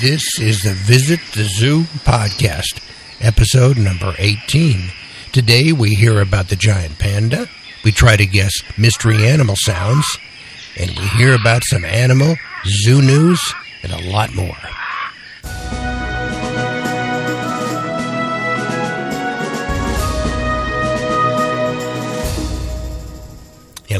This is the Visit the Zoo podcast, episode number 18. Today we hear about the giant panda, we try to guess mystery animal sounds, and we hear about some animal, zoo news, and a lot more.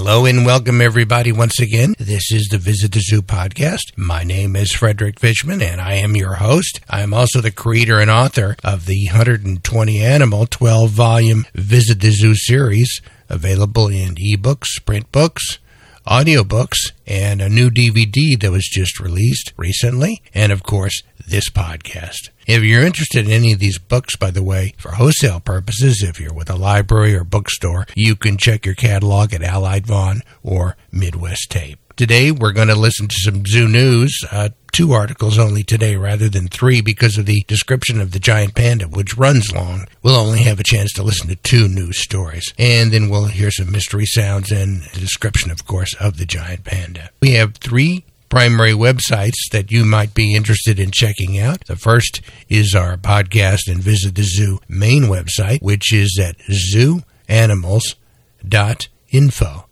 Hello and welcome everybody once again. This is the Visit the Zoo podcast. My name is Frederick Fichman and I am your host. I am also the creator and author of the 120 animal 12 volume Visit the Zoo series available in ebooks, print books, audiobooks, and a new DVD that was just released recently, and of course, this podcast. If you're interested in any of these books, by the way, for wholesale purposes, if you're with a library or bookstore, you can check your catalog at Allied Vaughn or Midwest Tape. Today, we're going to listen to some zoo news. Uh, two articles only today rather than three because of the description of the giant panda, which runs long. We'll only have a chance to listen to two news stories. And then we'll hear some mystery sounds and the description, of course, of the giant panda. We have three primary websites that you might be interested in checking out. The first is our podcast and visit the zoo main website, which is at zooanimals.info.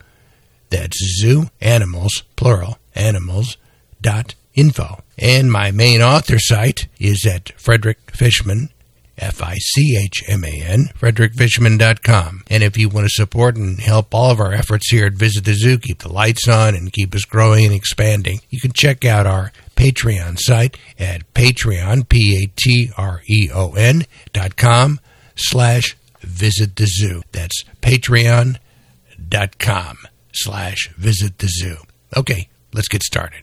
That's zooanimals, plural, animals.info. And my main author site is at Frederick Fichman F I C H M A N, frederickfichman.com. And if you want to support and help all of our efforts here at Visit the Zoo, keep the lights on and keep us growing and expanding, you can check out our Patreon site at Patreon, P-A-T-R-E-O-N dot com slash visit the zoo. That's patreon.com slash visit the zoo. Okay, let's get started.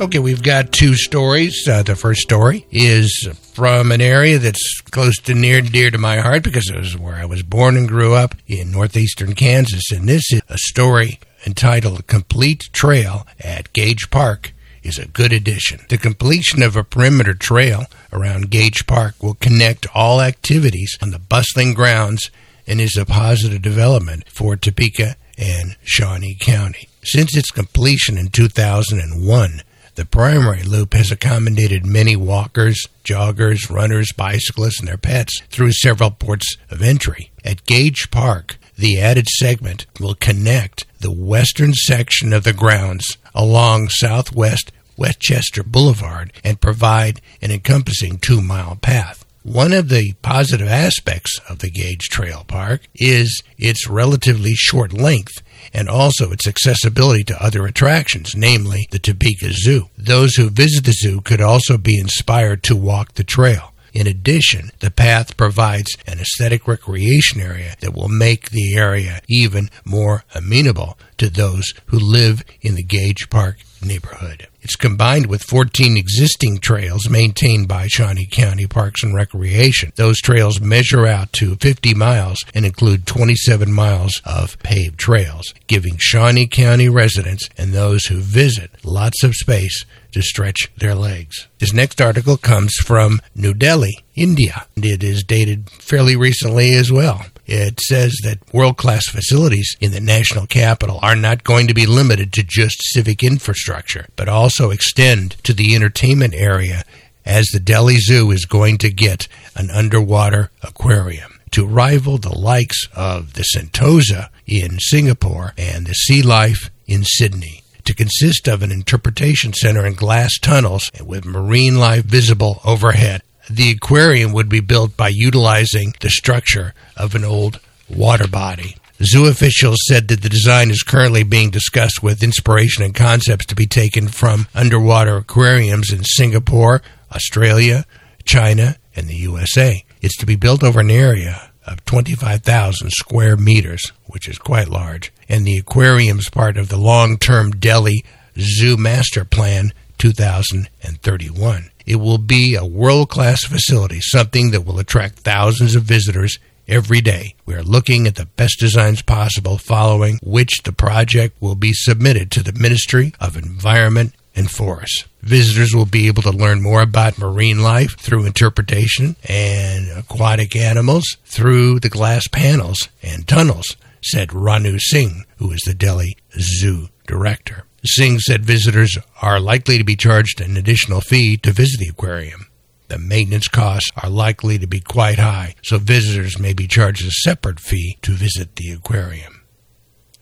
Okay, we've got two stories. Uh, the first story is from an area that's close to near and dear to my heart because it was where I was born and grew up in northeastern Kansas. And this is a story entitled Complete Trail at Gage Park is a good addition. The completion of a perimeter trail around Gage Park will connect all activities on the bustling grounds and is a positive development for Topeka and Shawnee County. Since its completion in 2001, the primary loop has accommodated many walkers, joggers, runners, bicyclists, and their pets through several ports of entry. At Gage Park, the added segment will connect the western section of the grounds along southwest Westchester Boulevard and provide an encompassing two mile path. One of the positive aspects of the Gage Trail Park is its relatively short length and also its accessibility to other attractions, namely the Topeka Zoo. Those who visit the zoo could also be inspired to walk the trail. In addition, the path provides an aesthetic recreation area that will make the area even more amenable to those who live in the Gage Park neighborhood. It's combined with 14 existing trails maintained by Shawnee County Parks and Recreation. Those trails measure out to 50 miles and include 27 miles of paved trails, giving Shawnee County residents and those who visit lots of space to stretch their legs. This next article comes from New Delhi, India, and it is dated fairly recently as well. It says that world class facilities in the national capital are not going to be limited to just civic infrastructure, but also extend to the entertainment area as the Delhi Zoo is going to get an underwater aquarium to rival the likes of the Sentosa in Singapore and the Sea Life in Sydney to consist of an interpretation center and glass tunnels with marine life visible overhead. The aquarium would be built by utilizing the structure of an old water body. Zoo officials said that the design is currently being discussed with inspiration and concepts to be taken from underwater aquariums in Singapore, Australia, China, and the USA. It's to be built over an area of 25,000 square meters, which is quite large, and the aquarium's part of the long term Delhi Zoo Master Plan 2031. It will be a world class facility, something that will attract thousands of visitors every day. We are looking at the best designs possible, following which the project will be submitted to the Ministry of Environment and Forests. Visitors will be able to learn more about marine life through interpretation and aquatic animals through the glass panels and tunnels said Renu Singh, who is the Delhi Zoo director. Singh said visitors are likely to be charged an additional fee to visit the aquarium. The maintenance costs are likely to be quite high, so visitors may be charged a separate fee to visit the aquarium.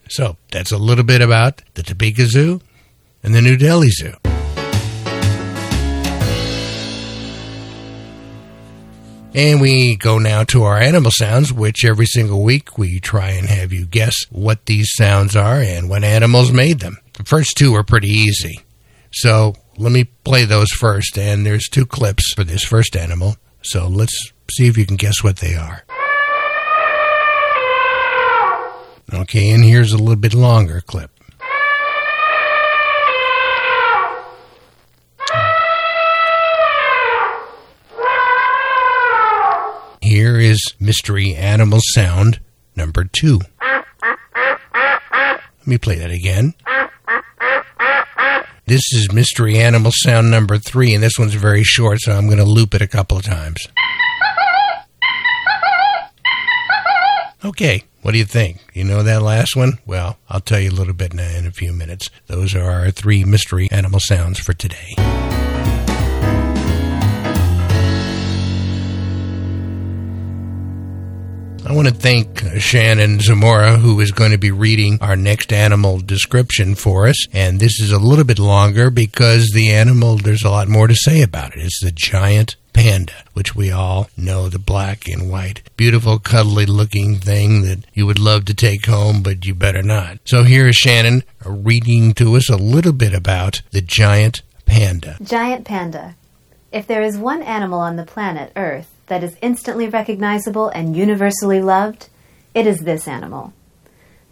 So that's a little bit about the Topeka Zoo and the New Delhi Zoo. And we go now to our animal sounds, which every single week we try and have you guess what these sounds are and what animals made them. The first two are pretty easy. So let me play those first. And there's two clips for this first animal. So let's see if you can guess what they are. Okay, and here's a little bit longer clip. Here is mystery animal sound number two. Let me play that again. This is mystery animal sound number three, and this one's very short, so I'm going to loop it a couple of times. Okay, what do you think? You know that last one? Well, I'll tell you a little bit now in a few minutes. Those are our three mystery animal sounds for today. I want to thank Shannon Zamora, who is going to be reading our next animal description for us. And this is a little bit longer because the animal, there's a lot more to say about it. It's the giant panda, which we all know the black and white, beautiful, cuddly looking thing that you would love to take home, but you better not. So here is Shannon reading to us a little bit about the giant panda. Giant panda. If there is one animal on the planet Earth that is instantly recognizable and universally loved, it is this animal.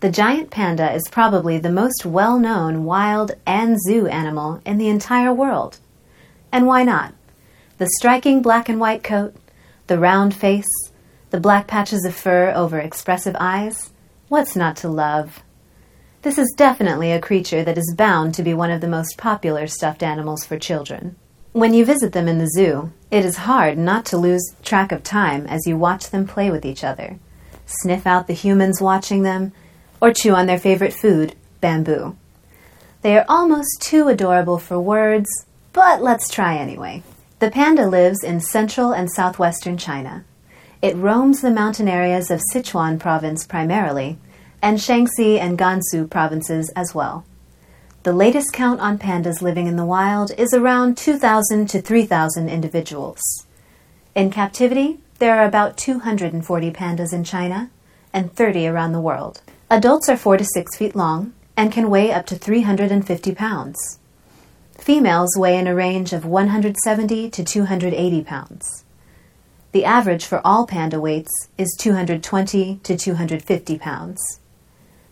The giant panda is probably the most well known wild and zoo animal in the entire world. And why not? The striking black and white coat, the round face, the black patches of fur over expressive eyes, what's not to love? This is definitely a creature that is bound to be one of the most popular stuffed animals for children. When you visit them in the zoo, it is hard not to lose track of time as you watch them play with each other, sniff out the humans watching them, or chew on their favorite food, bamboo. They are almost too adorable for words, but let's try anyway. The panda lives in central and southwestern China. It roams the mountain areas of Sichuan province primarily, and Shaanxi and Gansu provinces as well. The latest count on pandas living in the wild is around 2,000 to 3,000 individuals. In captivity, there are about 240 pandas in China and 30 around the world. Adults are 4 to 6 feet long and can weigh up to 350 pounds. Females weigh in a range of 170 to 280 pounds. The average for all panda weights is 220 to 250 pounds.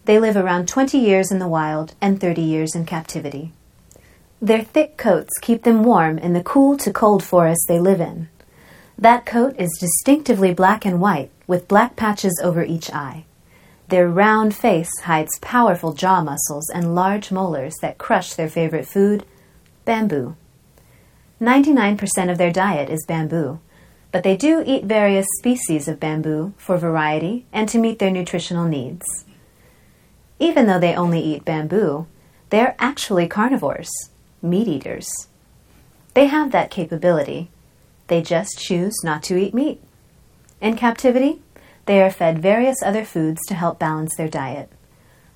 They live around 20 years in the wild and 30 years in captivity. Their thick coats keep them warm in the cool to cold forests they live in. That coat is distinctively black and white, with black patches over each eye. Their round face hides powerful jaw muscles and large molars that crush their favorite food, bamboo. 99% of their diet is bamboo, but they do eat various species of bamboo for variety and to meet their nutritional needs. Even though they only eat bamboo, they're actually carnivores, meat eaters. They have that capability. They just choose not to eat meat. In captivity, they are fed various other foods to help balance their diet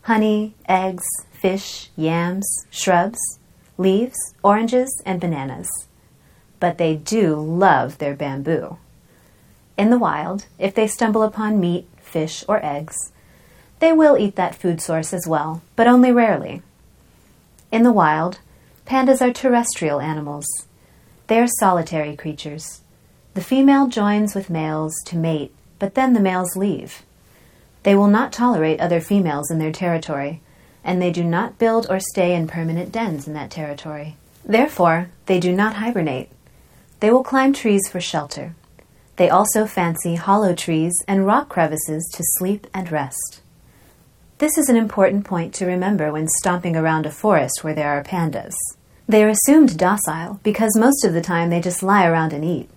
honey, eggs, fish, yams, shrubs, leaves, oranges, and bananas. But they do love their bamboo. In the wild, if they stumble upon meat, fish, or eggs, they will eat that food source as well, but only rarely. In the wild, pandas are terrestrial animals. They are solitary creatures. The female joins with males to mate, but then the males leave. They will not tolerate other females in their territory, and they do not build or stay in permanent dens in that territory. Therefore, they do not hibernate. They will climb trees for shelter. They also fancy hollow trees and rock crevices to sleep and rest. This is an important point to remember when stomping around a forest where there are pandas. They are assumed docile because most of the time they just lie around and eat.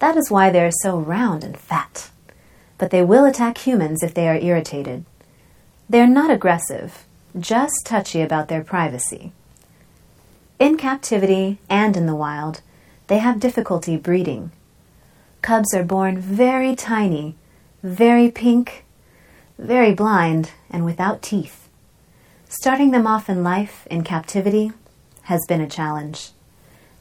That is why they are so round and fat. But they will attack humans if they are irritated. They're not aggressive, just touchy about their privacy. In captivity and in the wild, they have difficulty breeding. Cubs are born very tiny, very pink, very blind, and without teeth. Starting them off in life in captivity has been a challenge.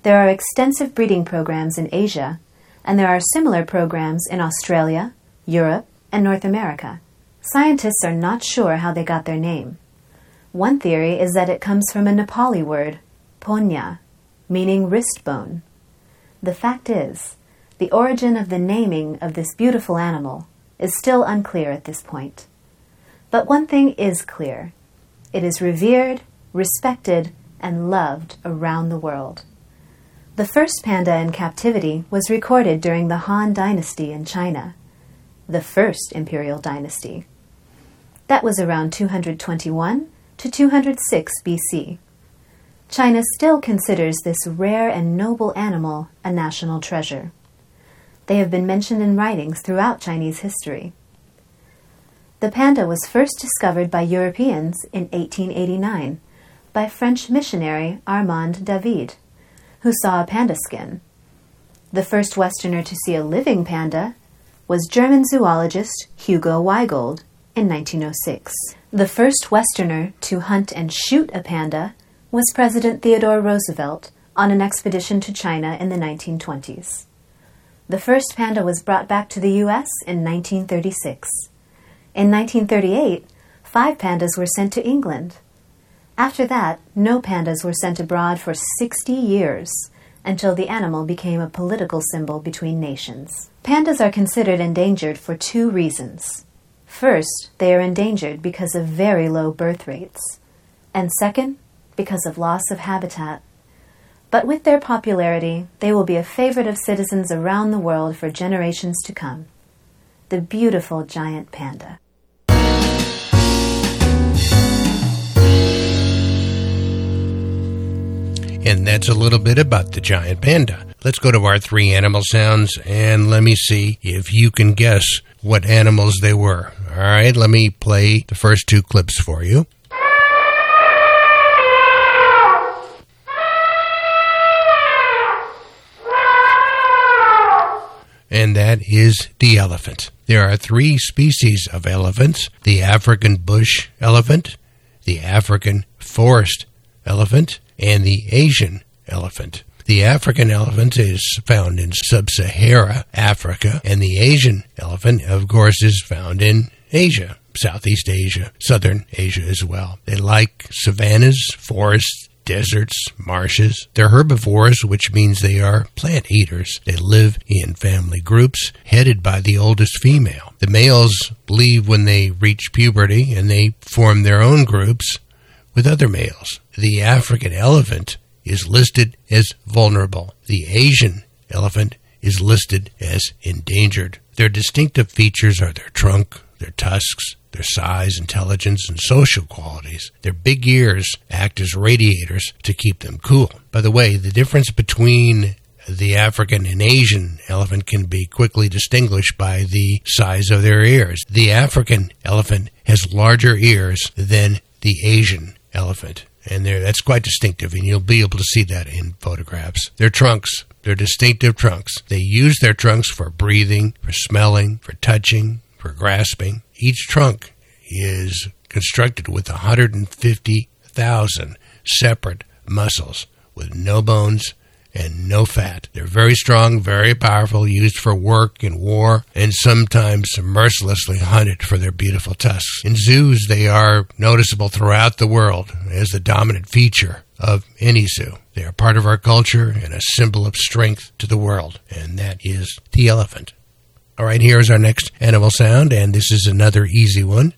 There are extensive breeding programs in Asia, and there are similar programs in Australia, Europe, and North America. Scientists are not sure how they got their name. One theory is that it comes from a Nepali word, ponya, meaning wrist bone. The fact is, the origin of the naming of this beautiful animal is still unclear at this point. But one thing is clear it is revered, respected, and loved around the world. The first panda in captivity was recorded during the Han Dynasty in China, the first imperial dynasty. That was around 221 to 206 BC. China still considers this rare and noble animal a national treasure. They have been mentioned in writings throughout Chinese history. The panda was first discovered by Europeans in 1889 by French missionary Armand David, who saw a panda skin. The first Westerner to see a living panda was German zoologist Hugo Weigold in 1906. The first Westerner to hunt and shoot a panda was President Theodore Roosevelt on an expedition to China in the 1920s. The first panda was brought back to the U.S. in 1936. In 1938, five pandas were sent to England. After that, no pandas were sent abroad for 60 years until the animal became a political symbol between nations. Pandas are considered endangered for two reasons. First, they are endangered because of very low birth rates. And second, because of loss of habitat. But with their popularity, they will be a favorite of citizens around the world for generations to come. The beautiful giant panda. And that's a little bit about the giant panda. Let's go to our three animal sounds and let me see if you can guess what animals they were. All right, let me play the first two clips for you. And that is the elephant. There are three species of elephants the African bush elephant, the African forest elephant, and the Asian elephant. The African elephant is found in sub Sahara Africa, and the Asian elephant, of course, is found in Asia, Southeast Asia, Southern Asia as well. They like savannas, forests, deserts, marshes. They're herbivores, which means they are plant eaters. They live in family groups headed by the oldest female. The males leave when they reach puberty and they form their own groups with other males. The African elephant is listed as vulnerable. The Asian elephant is listed as endangered. Their distinctive features are their trunk, their tusks, their size, intelligence, and social qualities. Their big ears act as radiators to keep them cool. By the way, the difference between the African and Asian elephant can be quickly distinguished by the size of their ears. The African elephant has larger ears than the Asian elephant. And that's quite distinctive, and you'll be able to see that in photographs. Their trunks, their distinctive trunks. They use their trunks for breathing, for smelling, for touching, for grasping. Each trunk is constructed with 150,000 separate muscles with no bones and no fat. They're very strong, very powerful, used for work and war, and sometimes mercilessly hunted for their beautiful tusks. In zoos, they are noticeable throughout the world as the dominant feature of any zoo. They are part of our culture and a symbol of strength to the world, and that is the elephant. All right, here's our next animal sound, and this is another easy one.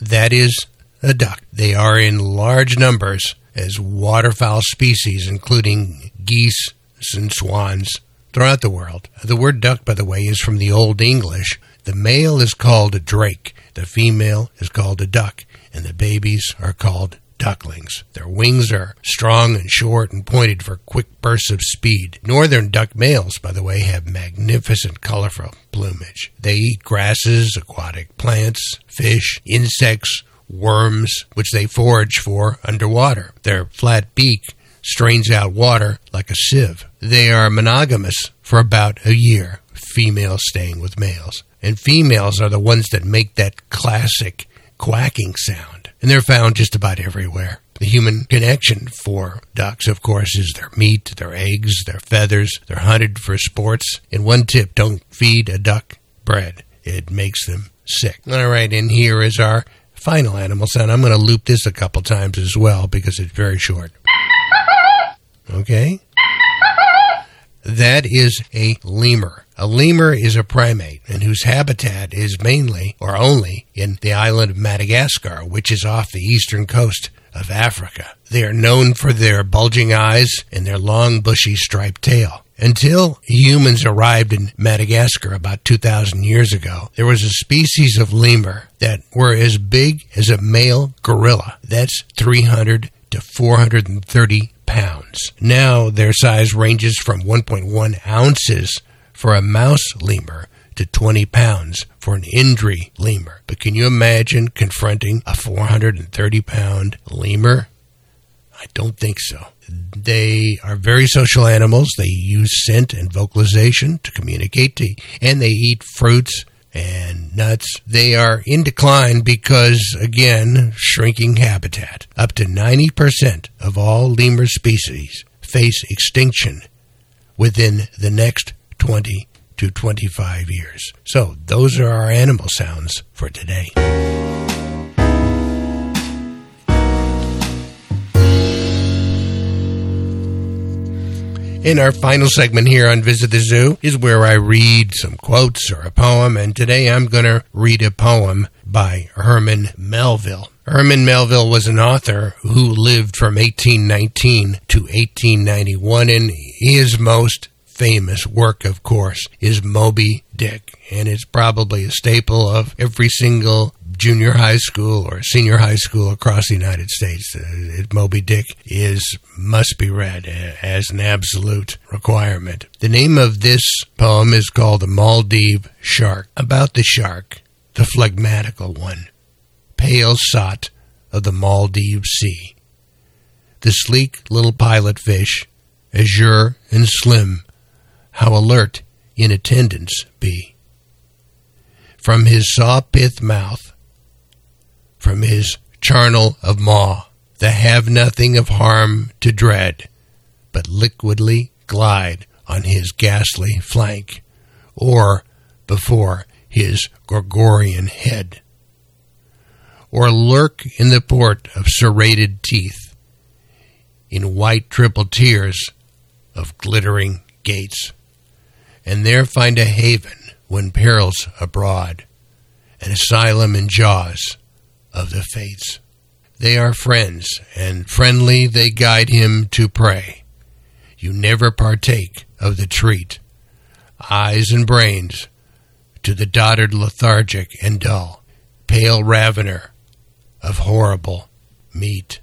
That is a duck. They are in large numbers as waterfowl species, including geese and swans throughout the world. The word duck, by the way, is from the Old English. The male is called a drake, the female is called a duck, and the babies are called ducklings. Their wings are strong and short and pointed for quick bursts of speed. Northern duck males, by the way, have magnificent colorful plumage. They eat grasses, aquatic plants, fish, insects, worms, which they forage for underwater. Their flat beak strains out water like a sieve. They are monogamous for about a year, females staying with males. And females are the ones that make that classic quacking sound. And they're found just about everywhere. The human connection for ducks, of course, is their meat, their eggs, their feathers. They're hunted for sports. And one tip don't feed a duck bread, it makes them sick. All right, and here is our final animal sound. I'm going to loop this a couple times as well because it's very short. Okay? That is a lemur. A lemur is a primate and whose habitat is mainly or only in the island of Madagascar, which is off the eastern coast of Africa. They are known for their bulging eyes and their long bushy striped tail. Until humans arrived in Madagascar about 2,000 years ago, there was a species of lemur that were as big as a male gorilla. That's 300 to 430 pounds. Now their size ranges from 1.1 ounces for a mouse lemur to 20 pounds for an Indri lemur. But can you imagine confronting a 430 pound lemur? I don't think so. They are very social animals. They use scent and vocalization to communicate, to, and they eat fruits and nuts. They are in decline because, again, shrinking habitat. Up to 90% of all lemur species face extinction within the next 20 to 25 years. So, those are our animal sounds for today. In our final segment here on Visit the Zoo is where I read some quotes or a poem, and today I'm going to read a poem by Herman Melville. Herman Melville was an author who lived from 1819 to 1891, and his most famous work, of course, is Moby Dick, and it's probably a staple of every single junior high school or senior high school across the United States. Uh, Moby Dick is must be read uh, as an absolute requirement. The name of this poem is called The Maldive Shark. About the shark, the phlegmatical one, pale sot of the Maldive Sea. The sleek little pilot fish, azure and slim, how alert in attendance be. From his saw pith mouth, from his charnel of maw, the have nothing of harm to dread, but liquidly glide on his ghastly flank, or before his Gorgonian head, or lurk in the port of serrated teeth, in white triple tiers of glittering gates, and there find a haven when perils abroad, an asylum in jaws of the fates. They are friends, and friendly they guide him to prey. You never partake of the treat. Eyes and brains to the dotard lethargic and dull, pale ravener of horrible meat.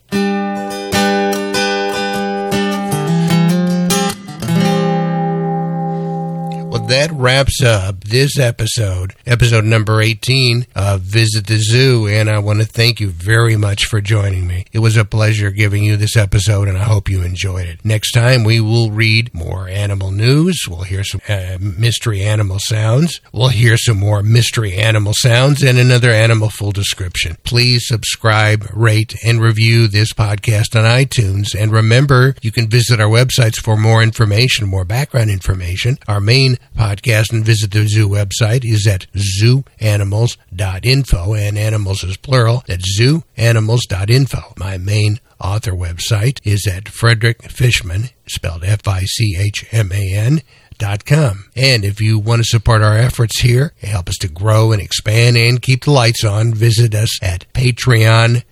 That wraps up this episode, episode number 18 of Visit the Zoo. And I want to thank you very much for joining me. It was a pleasure giving you this episode, and I hope you enjoyed it. Next time, we will read more animal news. We'll hear some uh, mystery animal sounds. We'll hear some more mystery animal sounds and another animal full description. Please subscribe, rate, and review this podcast on iTunes. And remember, you can visit our websites for more information, more background information. Our main podcast and visit the zoo website is at zooanimals.info, and animals is plural. at zooanimals.info. My main author website is at Frederick Fichman, spelled F I C H M A N. Dot com. And if you want to support our efforts here, help us to grow and expand and keep the lights on, visit us at patreon.com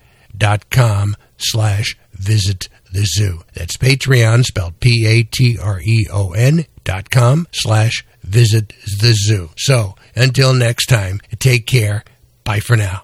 slash visit the zoo. That's Patreon, spelled P-A-T-R-E-O-N dot com slash visit the zoo. So until next time, take care. Bye for now.